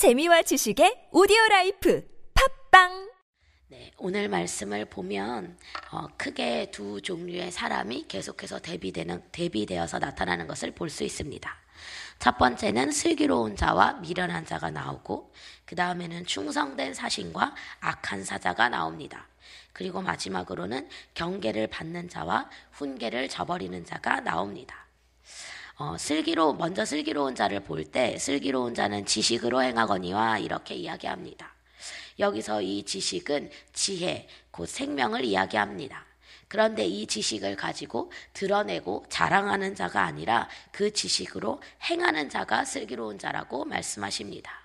재미와 지식의 오디오 라이프 팟빵 네, 오늘 말씀을 보면 어, 크게 두 종류의 사람이 계속해서 대비되는 대비되어서 나타나는 것을 볼 수 있습니다. 첫 번째는 슬기로운 자와 미련한 자가 나오고 그 다음에는 충성된 사신과 악한 사자가 나옵니다. 그리고 마지막으로는 경계를 받는 자와 훈계를 저버리는 자가 나옵니다. 어, 슬기로 먼저 슬기로운 자를 볼 때 슬기로운 자는 지식으로 행하거니와 이렇게 이야기합니다. 여기서 이 지식은 지혜, 곧 생명을 이야기합니다. 그런데 이 지식을 가지고 드러내고 자랑하는 자가 아니라 그 지식으로 행하는 자가 슬기로운 자라고 말씀하십니다.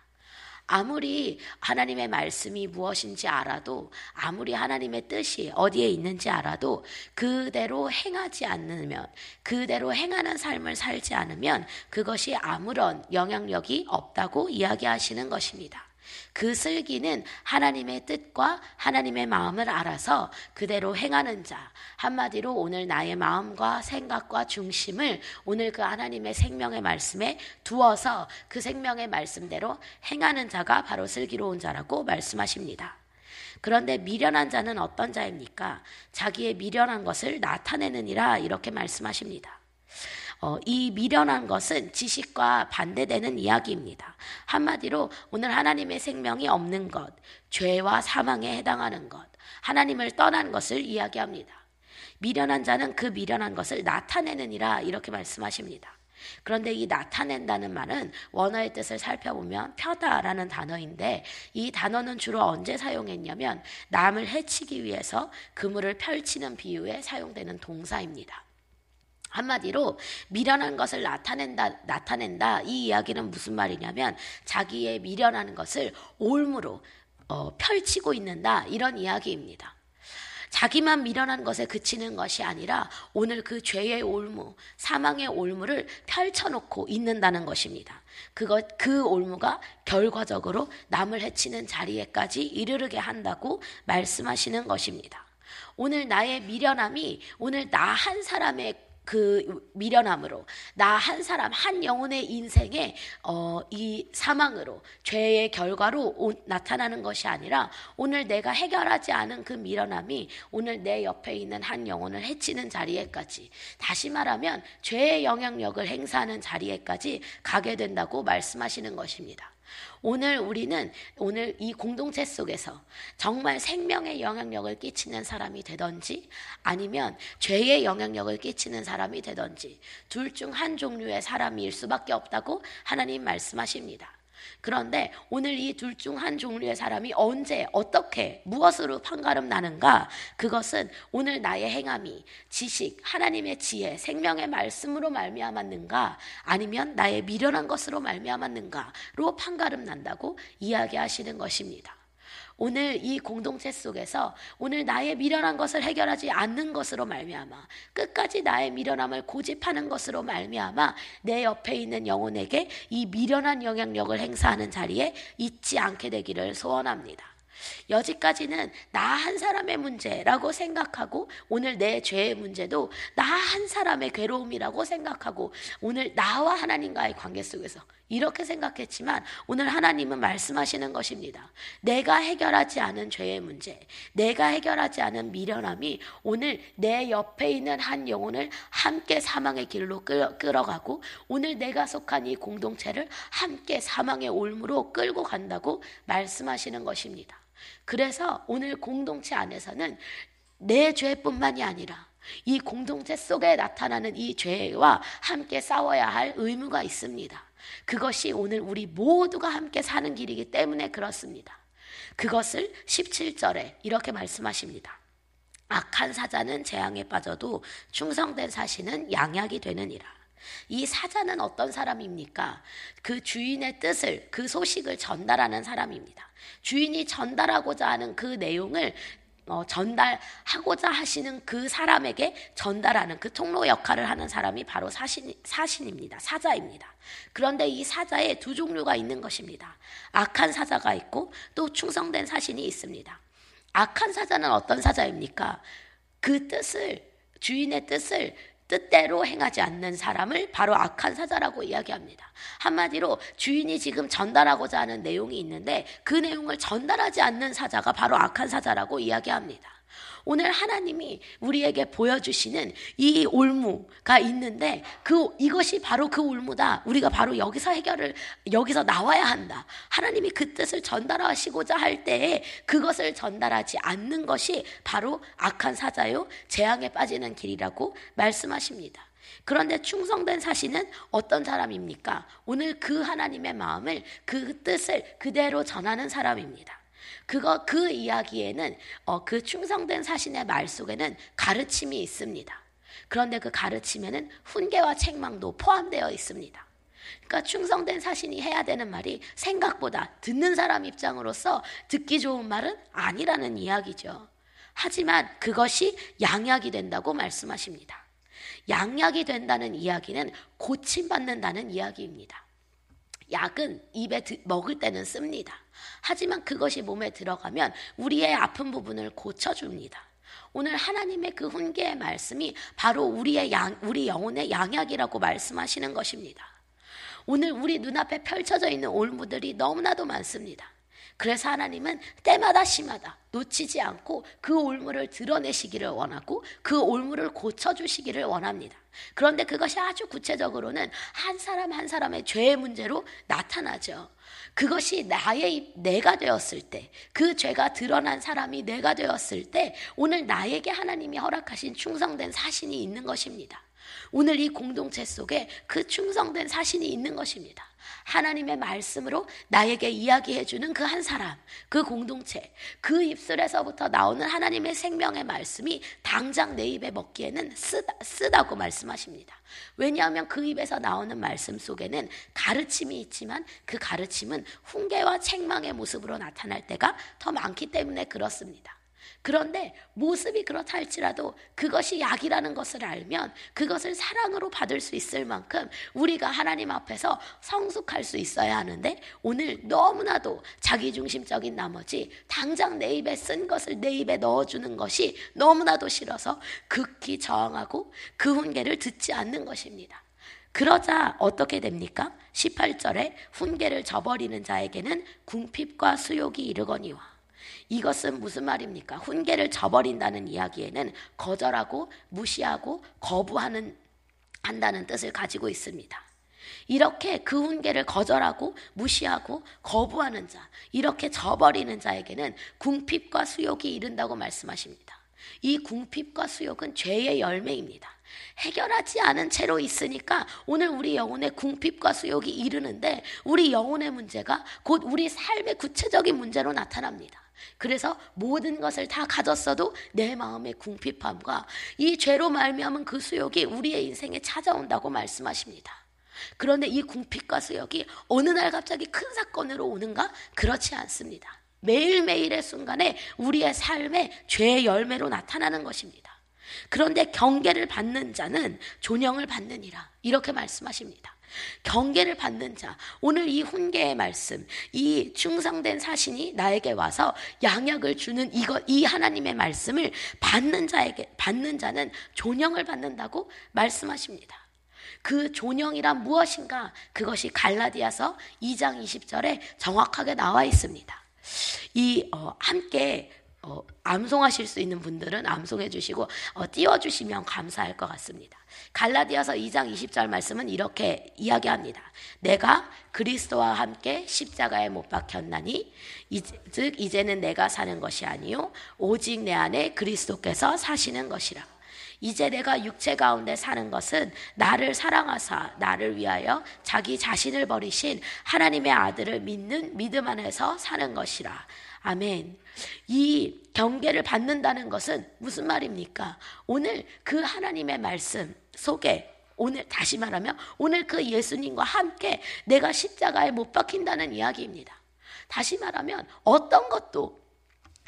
아무리 하나님의 말씀이 무엇인지 알아도, 아무리 하나님의 뜻이 어디에 있는지 알아도, 그대로 행하지 않으면, 그대로 행하는 삶을 살지 않으면, 그것이 아무런 영향력이 없다고 이야기하시는 것입니다. 그 슬기는 하나님의 뜻과 하나님의 마음을 알아서 그대로 행하는 자. 한마디로 오늘 나의 마음과 생각과 중심을 오늘 그 하나님의 생명의 말씀에 두어서 그 생명의 말씀대로 행하는 자가 바로 슬기로운 자라고 말씀하십니다. 그런데 미련한 자는 어떤 자입니까? 자기의 미련한 것을 나타내느니라 이렇게 말씀하십니다. 어, 이 미련한 것은 지식과 반대되는 이야기입니다. 한마디로 오늘 하나님의 생명이 없는 것, 죄와 사망에 해당하는 것, 하나님을 떠난 것을 이야기합니다. 미련한 자는 그 미련한 것을 나타내느니라 이렇게 말씀하십니다. 그런데 이 나타낸다는 말은 원어의 뜻을 살펴보면 펴다라는 단어인데 이 단어는 주로 언제 사용했냐면 남을 해치기 위해서 그물을 펼치는 비유에 사용되는 동사입니다. 한마디로 미련한 것을 나타낸다, 나타낸다. 이 이야기는 무슨 말이냐면 자기의 미련한 것을 올무로 어, 펼치고 있는다. 이런 이야기입니다. 자기만 미련한 것에 그치는 것이 아니라 오늘 그 죄의 올무, 사망의 올무를 펼쳐놓고 있는다는 것입니다. 그것, 그 올무가 결과적으로 남을 해치는 자리에까지 이르르게 한다고 말씀하시는 것입니다. 오늘 나의 미련함이 오늘 나 한 사람의 그 미련함으로 나 한 사람 한 영혼의 인생에 어, 이 사망으로 죄의 결과로 오, 나타나는 것이 아니라 오늘 내가 해결하지 않은 그 미련함이 오늘 내 옆에 있는 한 영혼을 해치는 자리에까지 다시 말하면 죄의 영향력을 행사하는 자리에까지 가게 된다고 말씀하시는 것입니다. 오늘 우리는 오늘 이 공동체 속에서 정말 생명의 영향력을 끼치는 사람이 되던지 아니면 죄의 영향력을 끼치는 사람이 되던지 둘 중 한 종류의 사람일 수밖에 없다고 하나님 말씀하십니다. 그런데 오늘 이 둘 중 한 종류의 사람이 언제 어떻게 무엇으로 판가름 나는가? 그것은 오늘 나의 행함이 지식, 하나님의 지혜, 생명의 말씀으로 말미암았는가? 아니면 나의 미련한 것으로 말미암았는가로 판가름 난다고 이야기하시는 것입니다. 오늘 이 공동체 속에서 오늘 나의 미련한 것을 해결하지 않는 것으로 말미암아 끝까지 나의 미련함을 고집하는 것으로 말미암아 내 옆에 있는 영혼에게 이 미련한 영향력을 행사하는 자리에 있지 않게 되기를 소원합니다. 여지까지는 나 한 사람의 문제라고 생각하고 오늘 내 죄의 문제도 나 한 사람의 괴로움이라고 생각하고 오늘 나와 하나님과의 관계 속에서 이렇게 생각했지만 오늘 하나님은 말씀하시는 것입니다. 내가 해결하지 않은 죄의 문제, 내가 해결하지 않은 미련함이 오늘 내 옆에 있는 한 영혼을 함께 사망의 길로 끌어가고 오늘 내가 속한 이 공동체를 함께 사망의 올무로 끌고 간다고 말씀하시는 것입니다. 그래서 오늘 공동체 안에서는 내 죄뿐만이 아니라 이 공동체 속에 나타나는 이 죄와 함께 싸워야 할 의무가 있습니다. 그것이 오늘 우리 모두가 함께 사는 길이기 때문에 그렇습니다. 그것을 17절에 이렇게 말씀하십니다. 악한 사자는 재앙에 빠져도 충성된 사신은 양약이 되느니라. 이 사자는 어떤 사람입니까? 그 주인의 뜻을, 그 소식을 전달하는 사람입니다. 주인이 전달하고자 하는 그 내용을 어, 전달하고자 하시는 그 사람에게 전달하는 그 통로 역할을 하는 사람이 바로 사신, 사신입니다. 사자입니다. 그런데 이 사자에 두 종류가 있는 것입니다. 악한 사자가 있고 또 충성된 사신이 있습니다. 악한 사자는 어떤 사자입니까? 그 뜻을, 주인의 뜻을 뜻대로 행하지 않는 사람을 바로 악한 사자라고 이야기합니다. 한마디로 주인이 지금 전달하고자 하는 내용이 있는데 그 내용을 전달하지 않는 사자가 바로 악한 사자라고 이야기합니다. 오늘 하나님이 우리에게 보여주시는 이 올무가 있는데 그 이것이 바로 그 올무다. 우리가 바로 여기서 해결을 여기서 나와야 한다. 하나님이 그 뜻을 전달하시고자 할 때에 그것을 전달하지 않는 것이 바로 악한 사자요 재앙에 빠지는 길이라고 말씀하십니다. 그런데 충성된 사신은 어떤 사람입니까? 오늘 그 하나님의 마음을 그 뜻을 그대로 전하는 사람입니다. 그거 그 이야기에는 어, 그 충성된 사신의 말 속에는 가르침이 있습니다. 그런데 그 가르침에는 훈계와 책망도 포함되어 있습니다. 그러니까 충성된 사신이 해야 되는 말이 생각보다 듣는 사람 입장으로서 듣기 좋은 말은 아니라는 이야기죠. 하지만 그것이 양약이 된다고 말씀하십니다. 양약이 된다는 이야기는 고침받는다는 이야기입니다. 약은 입에 먹을 때는 씁니다. 하지만 그것이 몸에 들어가면 우리의 아픈 부분을 고쳐줍니다. 오늘 하나님의 그 훈계의 말씀이 바로 우리의 양, 우리 영혼의 양약이라고 말씀하시는 것입니다. 오늘 우리 눈앞에 펼쳐져 있는 올무들이 너무나도 많습니다. 그래서 하나님은 때마다 심하다 놓치지 않고 그 올무를 드러내시기를 원하고 그 올무를 고쳐주시기를 원합니다. 그런데 그것이 아주 구체적으로는 한 사람 한 사람의 죄의 문제로 나타나죠. 그것이 나의 내가 되었을 때, 그 죄가 드러난 사람이 내가 되었을 때, 오늘 나에게 하나님이 허락하신 충성된 사신이 있는 것입니다. 오늘 이 공동체 속에 그 충성된 사신이 있는 것입니다. 하나님의 말씀으로 나에게 이야기해 주는 그 한 사람, 그 공동체, 그 입술에서부터 나오는 하나님의 생명의 말씀이 당장 내 입에 먹기에는 쓰다, 쓰다고 말씀하십니다. 왜냐하면 그 입에서 나오는 말씀 속에는 가르침이 있지만 그 가르침은 훈계와 책망의 모습으로 나타날 때가 더 많기 때문에 그렇습니다. 그런데 모습이 그렇다 할지라도 그것이 약이라는 것을 알면 그것을 사랑으로 받을 수 있을 만큼 우리가 하나님 앞에서 성숙할 수 있어야 하는데 오늘 너무나도 자기중심적인 나머지 당장 내 입에 쓴 것을 내 입에 넣어주는 것이 너무나도 싫어서 극히 저항하고 그 훈계를 듣지 않는 것입니다. 그러자 어떻게 됩니까? 18절에 훈계를 저버리는 자에게는 궁핍과 수욕이 이르거니와 이것은 무슨 말입니까? 훈계를 저버린다는 이야기에는 거절하고 무시하고 거부하는 한다는 뜻을 가지고 있습니다. 이렇게 그 훈계를 거절하고 무시하고 거부하는 자, 이렇게 저버리는 자에게는 궁핍과 수욕이 이른다고 말씀하십니다. 이 궁핍과 수욕은 죄의 열매입니다. 해결하지 않은 채로 있으니까 오늘 우리 영혼의 궁핍과 수욕이 이르는데 우리 영혼의 문제가 곧 우리 삶의 구체적인 문제로 나타납니다. 그래서 모든 것을 다 가졌어도 내 마음의 궁핍함과 이 죄로 말미암은 그 수욕이 우리의 인생에 찾아온다고 말씀하십니다. 그런데 이 궁핍과 수욕이 어느 날 갑자기 큰 사건으로 오는가? 그렇지 않습니다. 매일매일의 순간에 우리의 삶의 죄의 열매로 나타나는 것입니다. 그런데 경계를 받는 자는 존영을 받느니라. 이렇게 말씀하십니다. 경계를 받는 자, 오늘 이 훈계의 말씀, 이 충성된 사신이 나에게 와서 양약을 주는 이것, 이 하나님의 말씀을 받는 자에게, 받는 자는 존영을 받는다고 말씀하십니다. 그 존영이란 무엇인가? 그것이 갈라디아서 2장 20절에 정확하게 나와 있습니다. 이 어, 함께 어, 암송하실 수 있는 분들은 암송해 주시고 어, 띄워주시면 감사할 것 같습니다. 갈라디아서 2장 20절 말씀은 이렇게 이야기합니다. 내가 그리스도와 함께 십자가에 못 박혔나니 즉 이제는 내가 사는 것이 아니요 오직 내 안에 그리스도께서 사시는 것이라. 이제 내가 육체 가운데 사는 것은 나를 사랑하사 나를 위하여 자기 자신을 버리신 하나님의 아들을 믿는 믿음 안에서 사는 것이라. 아멘. 이 경계를 받는다는 것은 무슨 말입니까? 오늘 그 하나님의 말씀 속에 오늘 다시 말하면 오늘 그 예수님과 함께 내가 십자가에 못 박힌다는 이야기입니다. 다시 말하면 어떤 것도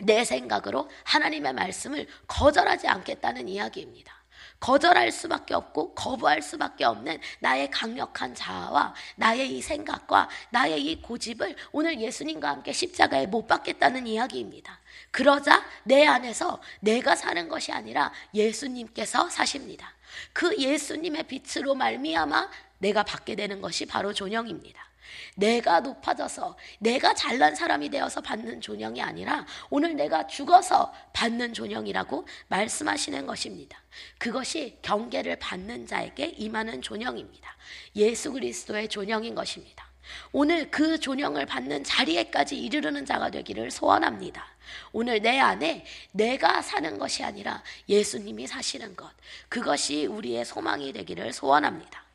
내 생각으로 하나님의 말씀을 거절하지 않겠다는 이야기입니다. 거절할 수밖에 없고 거부할 수밖에 없는 나의 강력한 자아와 나의 이 생각과 나의 이 고집을 오늘 예수님과 함께 십자가에 못 박겠다는 이야기입니다. 그러자 내 안에서 내가 사는 것이 아니라 예수님께서 사십니다. 그 예수님의 빛으로 말미암아 내가 받게 되는 것이 바로 존영입니다. 내가 높아져서 내가 잘난 사람이 되어서 받는 존영이 아니라 오늘 내가 죽어서 받는 존영이라고 말씀하시는 것입니다. 그것이 경계를 받는 자에게 임하는 존영입니다. 예수 그리스도의 존영인 것입니다. 오늘 그 존영을 받는 자리에까지 이르르는 자가 되기를 소원합니다. 오늘 내 안에 내가 사는 것이 아니라 예수님이 사시는 것, 그것이 우리의 소망이 되기를 소원합니다.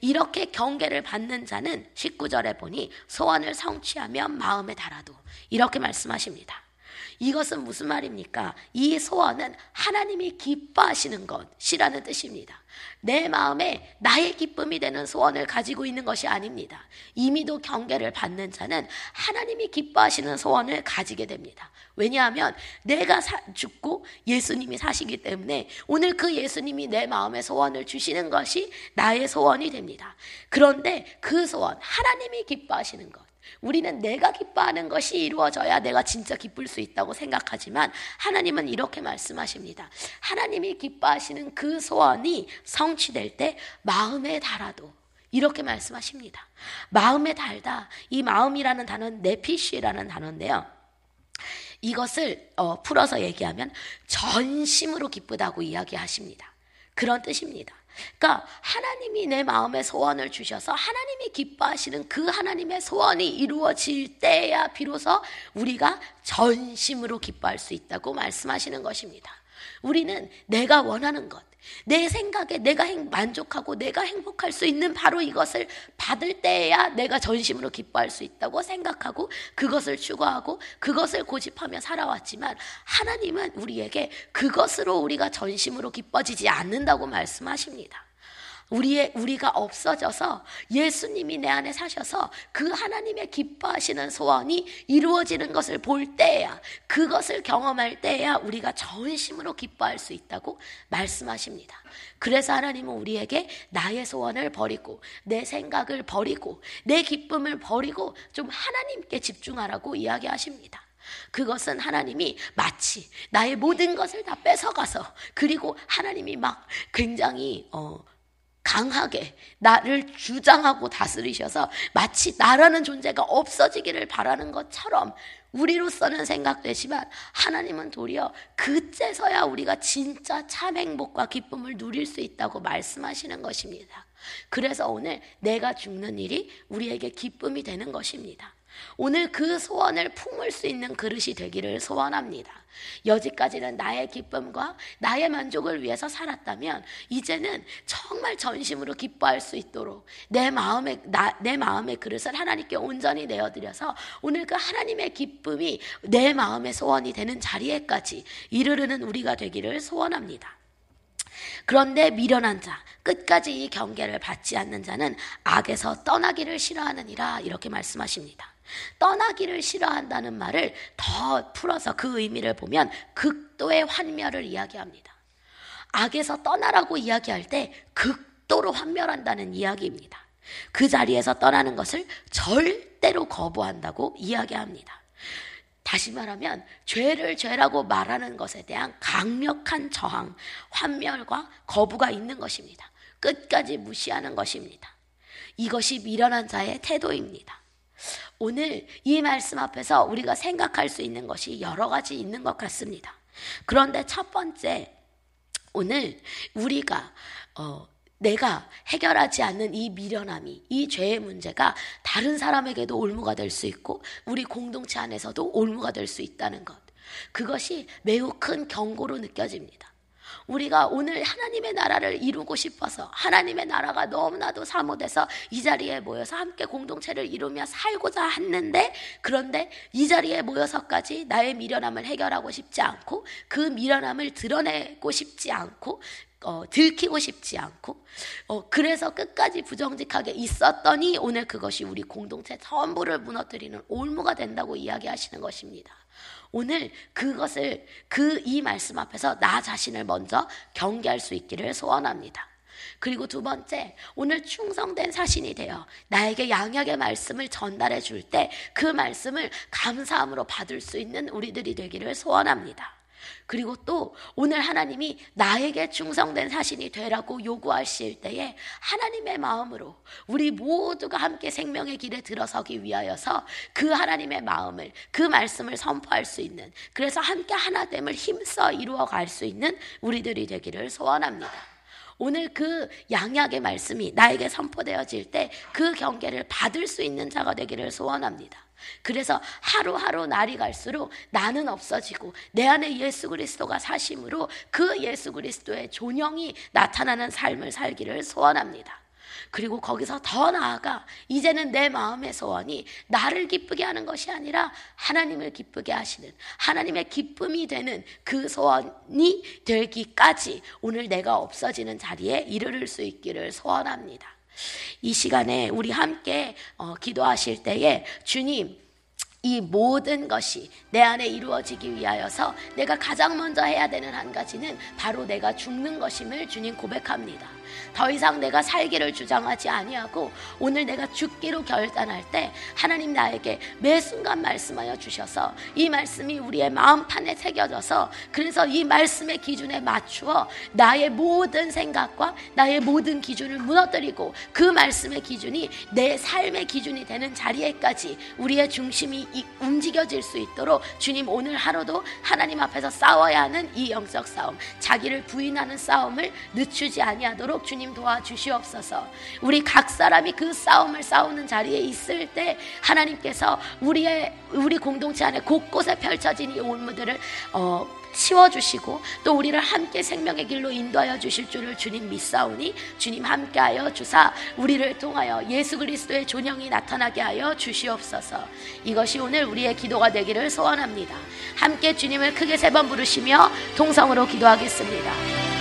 이렇게 경계를 받는 자는 19절에 보니 소원을 성취하면 마음에 달아도 이렇게 말씀하십니다. 이것은 무슨 말입니까? 이 소원은 하나님이 기뻐하시는 것이라는 뜻입니다. 내 마음에 나의 기쁨이 되는 소원을 가지고 있는 것이 아닙니다. 이미도 경계를 받는 자는 하나님이 기뻐하시는 소원을 가지게 됩니다. 왜냐하면 내가 사, 죽고 예수님이 사시기 때문에 오늘 그 예수님이 내 마음에 소원을 주시는 것이 나의 소원이 됩니다. 그런데 그 소원, 하나님이 기뻐하시는 것, 우리는 내가 기뻐하는 것이 이루어져야 내가 진짜 기쁠 수 있다고 생각하지만 하나님은 이렇게 말씀하십니다. 하나님이 기뻐하시는 그 소원이 성취될 때 마음에 달아도 이렇게 말씀하십니다. 마음에 달다. 이 마음이라는 단어는 네피쉬라는 단어인데요. 이것을 어, 풀어서 얘기하면 전심으로 기쁘다고 이야기하십니다. 그런 뜻입니다. 그러니까 하나님이 내 마음에 소원을 주셔서 하나님이 기뻐하시는 그 하나님의 소원이 이루어질 때야 비로소 우리가 전심으로 기뻐할 수 있다고 말씀하시는 것입니다. 우리는 내가 원하는 것, 내 생각에 내가 만족하고 내가 행복할 수 있는 바로 이것을 받을 때야 내가 전심으로 기뻐할 수 있다고 생각하고 그것을 추구하고 그것을 고집하며 살아왔지만 하나님은 우리에게 그것으로 우리가 전심으로 기뻐지지 않는다고 말씀하십니다. 우리의 우리가 없어져서 예수님이 내 안에 사셔서 그 하나님의 기뻐하시는 소원이 이루어지는 것을 볼 때야 그것을 경험할 때야 우리가 전심으로 기뻐할 수 있다고 말씀하십니다. 그래서 하나님은 우리에게 나의 소원을 버리고 내 생각을 버리고 내 기쁨을 버리고 좀 하나님께 집중하라고 이야기하십니다. 그것은 하나님이 마치 나의 모든 것을 다 뺏어가서 그리고 하나님이 막 굉장히 어 강하게 나를 주장하고 다스리셔서 마치 나라는 존재가 없어지기를 바라는 것처럼 우리로서는 생각되지만 하나님은 도리어 그때서야 우리가 진짜 참 행복과 기쁨을 누릴 수 있다고 말씀하시는 것입니다. 그래서 오늘 내가 죽는 일이 우리에게 기쁨이 되는 것입니다. 오늘 그 소원을 품을 수 있는 그릇이 되기를 소원합니다. 여지까지는 나의 기쁨과 나의 만족을 위해서 살았다면 이제는 정말 전심으로 기뻐할 수 있도록 내 마음의 나, 내 마음의 그릇을 하나님께 온전히 내어 드려서 오늘 그 하나님의 기쁨이 내 마음의 소원이 되는 자리에까지 이르르는 우리가 되기를 소원합니다. 그런데 미련한 자, 끝까지 이 경계를 받지 않는 자는 악에서 떠나기를 싫어하느니라 이렇게 말씀하십니다. 떠나기를 싫어한다는 말을 더 풀어서 그 의미를 보면 극도의 환멸을 이야기합니다. 악에서 떠나라고 이야기할 때 극도로 환멸한다는 이야기입니다. 그 자리에서 떠나는 것을 절대로 거부한다고 이야기합니다. 다시 말하면 죄를 죄라고 말하는 것에 대한 강력한 저항, 환멸과 거부가 있는 것입니다. 끝까지 무시하는 것입니다. 이것이 미련한 자의 태도입니다. 오늘 이 말씀 앞에서 우리가 생각할 수 있는 것이 여러 가지 있는 것 같습니다. 그런데 첫 번째, 오늘 우리가 어, 내가 해결하지 않는 이 미련함이, 이 죄의 문제가 다른 사람에게도 올무가 될 수 있고, 우리 공동체 안에서도 올무가 될 수 있다는 것. 그것이 매우 큰 경고로 느껴집니다. 우리가 오늘 하나님의 나라를 이루고 싶어서 하나님의 나라가 너무나도 사모돼서 이 자리에 모여서 함께 공동체를 이루며 살고자 했는데 그런데 이 자리에 모여서까지 나의 미련함을 해결하고 싶지 않고 그 미련함을 드러내고 싶지 않고 어, 들키고 싶지 않고 어, 그래서 끝까지 부정직하게 있었더니 오늘 그것이 우리 공동체 전부를 무너뜨리는 올무가 된다고 이야기하시는 것입니다. 오늘 그것을 그 이 말씀 앞에서 나 자신을 먼저 경계할 수 있기를 소원합니다. 그리고 두 번째, 오늘 충성된 사신이 되어 나에게 양약의 말씀을 전달해 줄 때 그 말씀을 감사함으로 받을 수 있는 우리들이 되기를 소원합니다. 그리고 또 오늘 하나님이 나에게 충성된 사신이 되라고 요구하실 때에 하나님의 마음으로 우리 모두가 함께 생명의 길에 들어서기 위하여서 그 하나님의 마음을 그 말씀을 선포할 수 있는 그래서 함께 하나됨을 힘써 이루어 갈 수 있는 우리들이 되기를 소원합니다. 오늘 그 양약의 말씀이 나에게 선포되어질 때 그 경계를 받을 수 있는 자가 되기를 소원합니다. 그래서 하루하루 날이 갈수록 나는 없어지고 내 안에 예수 그리스도가 사심으로 그 예수 그리스도의 존영이 나타나는 삶을 살기를 소원합니다. 그리고 거기서 더 나아가 이제는 내 마음의 소원이 나를 기쁘게 하는 것이 아니라 하나님을 기쁘게 하시는 하나님의 기쁨이 되는 그 소원이 되기까지 오늘 내가 없어지는 자리에 이르를 수 있기를 소원합니다. 이 시간에 우리 함께 어, 기도하실 때에 주님 이 모든 것이 내 안에 이루어지기 위하여서 내가 가장 먼저 해야 되는 한 가지는 바로 내가 죽는 것임을 주님 고백합니다. 더 이상 내가 살기를 주장하지 아니하고 오늘 내가 죽기로 결단할 때 하나님 나에게 매 순간 말씀하여 주셔서 이 말씀이 우리의 마음판에 새겨져서 그래서 이 말씀의 기준에 맞추어 나의 모든 생각과 나의 모든 기준을 무너뜨리고 그 말씀의 기준이 내 삶의 기준이 되는 자리에까지 우리의 중심이 움직여질 수 있도록 주님 오늘 하루도 하나님 앞에서 싸워야 하는 이 영적 싸움 자기를 부인하는 싸움을 늦추지 아니하도록 주님 도와주시옵소서. 우리 각 사람이 그 싸움을 싸우는 자리에 있을 때 하나님께서 우리의 우리 공동체 안에 곳곳에 펼쳐진 이 올무들을 어, 치워주시고 또 우리를 함께 생명의 길로 인도하여 주실 줄을 주님 믿사오니 주님 함께하여 주사 우리를 통하여 예수 그리스도의 존영이 나타나게 하여 주시옵소서. 이것이 오늘 우리의 기도가 되기를 소원합니다. 함께 주님을 크게 세 번 부르시며 동성으로 기도하겠습니다